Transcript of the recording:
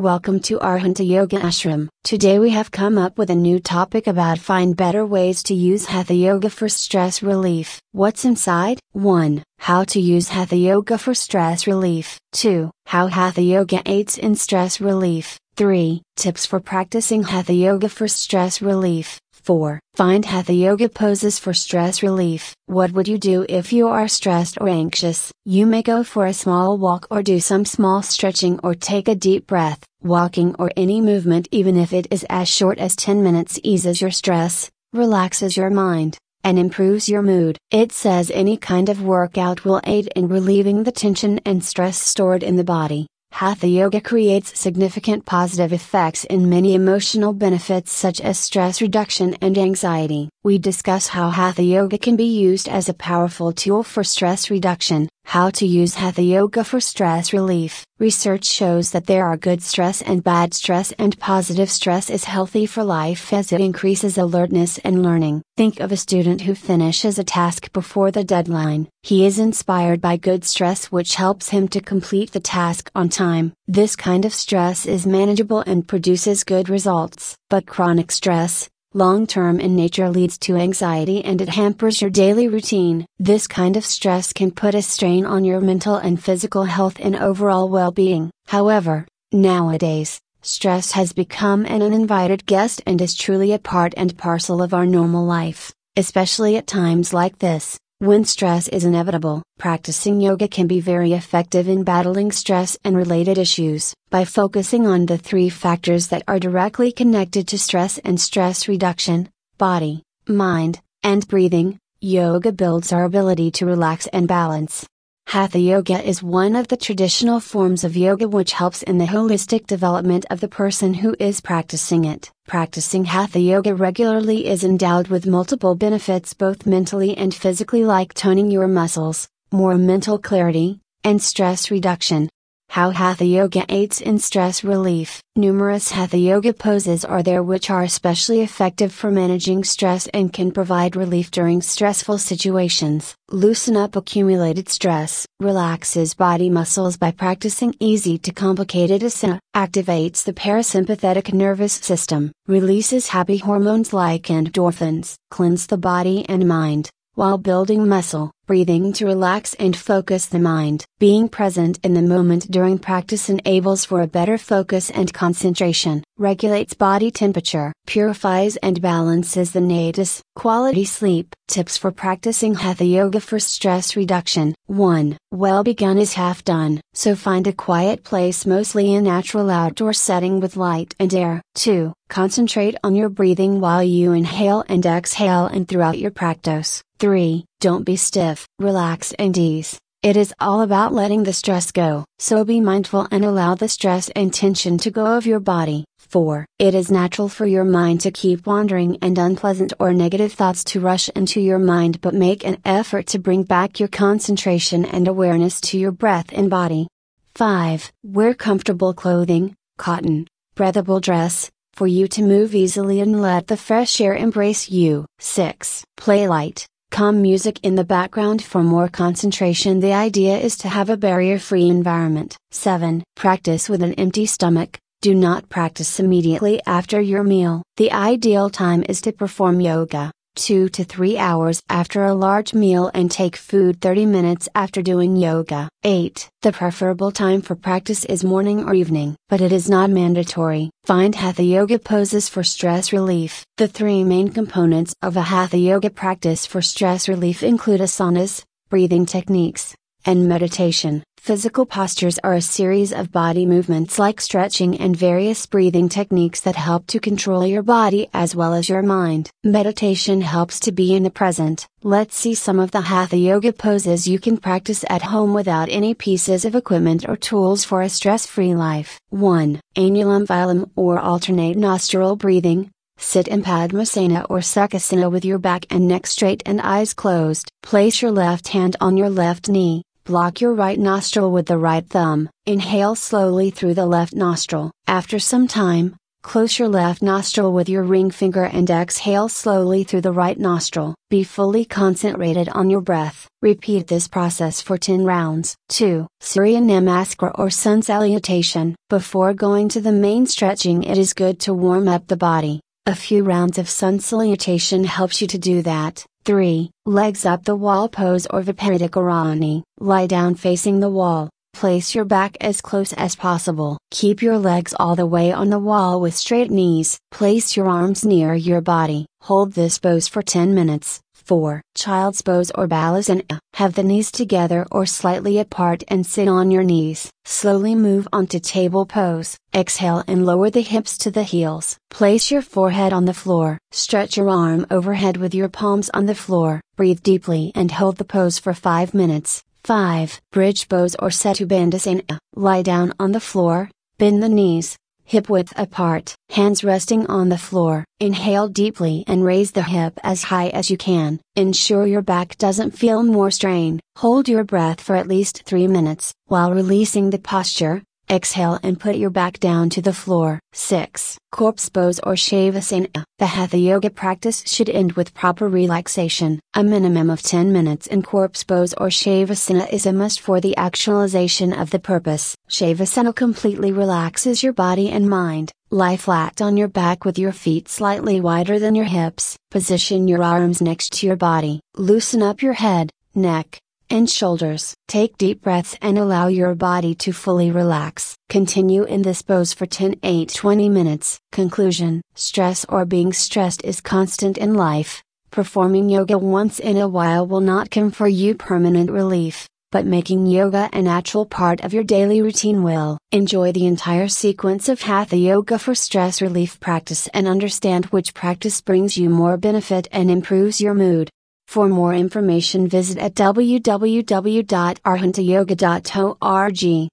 Welcome to our Hatha Yoga Ashram. Today we have come up with a new topic about find better ways to use Hatha Yoga for stress relief. What's inside? 1. How to use Hatha Yoga for stress relief. 2. How Hatha Yoga aids in stress relief. 3. Tips for practicing Hatha Yoga for stress relief. 4. Find Hatha Yoga poses for stress relief. What would you do if you are stressed or anxious? You may go for a small walk or do some small stretching or take a deep breath. Walking or any movement, even if it is as short as 10 minutes, eases your stress, relaxes your mind, and improves your mood. It says any kind of workout will aid in relieving the tension and stress stored in the body. Hatha Yoga creates significant positive effects in many emotional benefits such as stress reduction and anxiety. We discuss how Hatha Yoga can be used as a powerful tool for stress reduction, how to use Hatha Yoga for stress relief. Research shows that there are good stress and bad stress, and positive stress is healthy for life as it increases alertness and learning. Think of a student who finishes a task before the deadline. He is inspired by good stress, which helps him to complete the task on time. This kind of stress is manageable and produces good results. But chronic stress, long term in nature leads to anxiety and it hampers your daily routine. This kind of stress can put a strain on your mental and physical health and overall well being. However, nowadays, stress has become an uninvited guest and is truly a part and parcel of our normal life, especially at times like this. When stress is inevitable, practicing yoga can be very effective in battling stress and related issues. By focusing on the three factors that are directly connected to stress and stress reduction body, mind, and breathing, yoga builds our ability to relax and balance. Hatha Yoga is one of the traditional forms of yoga which helps in the holistic development of the person who is practicing it. Practicing Hatha Yoga regularly is endowed with multiple benefits both mentally and physically, like toning your muscles, more mental clarity, and stress reduction. How Hatha Yoga aids in stress relief. Numerous Hatha Yoga poses are there which are especially effective for managing stress and can provide relief during stressful situations. Loosen up accumulated stress, relaxes body muscles by practicing easy to complicated asana, activates the parasympathetic nervous system, releases happy hormones like endorphins, cleanse the body and mind, while building muscle, breathing to relax and focus the mind. Being present in the moment during practice enables for a better focus and concentration, regulates body temperature, purifies and balances the nadis. Quality sleep. Tips for practicing Hatha Yoga for stress reduction. 1. Well begun is half done, so find a quiet place, mostly a natural outdoor setting with light and air. 2. Concentrate on your breathing while you inhale and exhale and throughout your practice. 3. Don't be stiff, relax and ease. It is all about letting the stress go, so be mindful and allow the stress and tension to go of your body. 4. It is natural for your mind to keep wandering and unpleasant or negative thoughts to rush into your mind, but make an effort to bring back your concentration and awareness to your breath and body. 5. Wear comfortable clothing, cotton, breathable dress, for you to move easily and let the fresh air embrace you. 6. Play light, Calm music in the background for more concentration. The idea is to have a barrier free environment. 7. Practice with an empty stomach. Do not practice immediately after your meal. The ideal time is to perform yoga 2 to 3 hours after a large meal and take food 30 minutes after doing yoga. 8. The preferable time for practice is morning or evening, but it is not mandatory. Find Hatha Yoga poses for stress relief. The three main components of a Hatha Yoga practice for stress relief include asanas, breathing techniques, and meditation. Physical postures are a series of body movements like stretching and various breathing techniques that help to control your body as well as your mind. Meditation helps to be in the present. Let's see some of the Hatha Yoga poses you can practice at home without any pieces of equipment or tools for a stress free life. 1. Anulom Vilom or alternate nostril breathing. Sit in Padmasana or Sukhasana with your back and neck straight and eyes closed. Place your left hand on your left knee Block your right nostril with the right thumb. Inhale slowly through the left nostril. After some time, Close your left nostril with your ring finger and exhale slowly through the right nostril. Be fully concentrated on your breath. Repeat this process for 10 rounds. 2. Surya Namaskar or Sun Salutation. Before going to the main stretching, it is good to warm up the body. A few rounds of sun salutation helps you to do that. 3. Legs up the wall pose or Viparita Lie down facing the wall. Place your back as close as possible. Keep your legs all the way on the wall with straight knees. Place your arms near your body. Hold this pose for 10 minutes. 4. Child's pose or balasana. Uh, have the knees together or slightly apart and sit on your knees. Slowly move onto table pose. Exhale and lower the hips to the heels. Place your forehead on the floor. Stretch your arm overhead with your palms on the floor. Breathe deeply and hold the pose for 5 minutes. 5. Bridge pose or Setu Bandhasana. Uh, lie down on the floor, bend the knees, hip width apart, hands resting on the floor. Inhale deeply and raise the hip as high as you can. Ensure your back doesn't feel more strain. Hold your breath for at least 3 minutes. While releasing the posture, Exhale and put your back down to the floor. 6. Corpse pose or Shavasana. The Hatha yoga practice should end with proper relaxation. A minimum of 10 minutes in corpse pose or Shavasana is a must for the actualization of the purpose. Shavasana completely relaxes your body and mind. Lie flat on your back with your feet slightly wider than your hips. Position your arms next to your body. Loosen up your head, neck, and shoulders. Take deep breaths and allow your body to fully relax. Continue in this pose for 10 8 20 minutes. Conclusion Stress or being stressed is constant in life. Performing yoga once in a while will not confer you permanent relief, but making yoga a natural part of your daily routine will. Enjoy the entire sequence of Hatha Yoga for stress relief practice and understand which practice brings you more benefit and improves your mood. For more information visit at www.arhantayoga.org.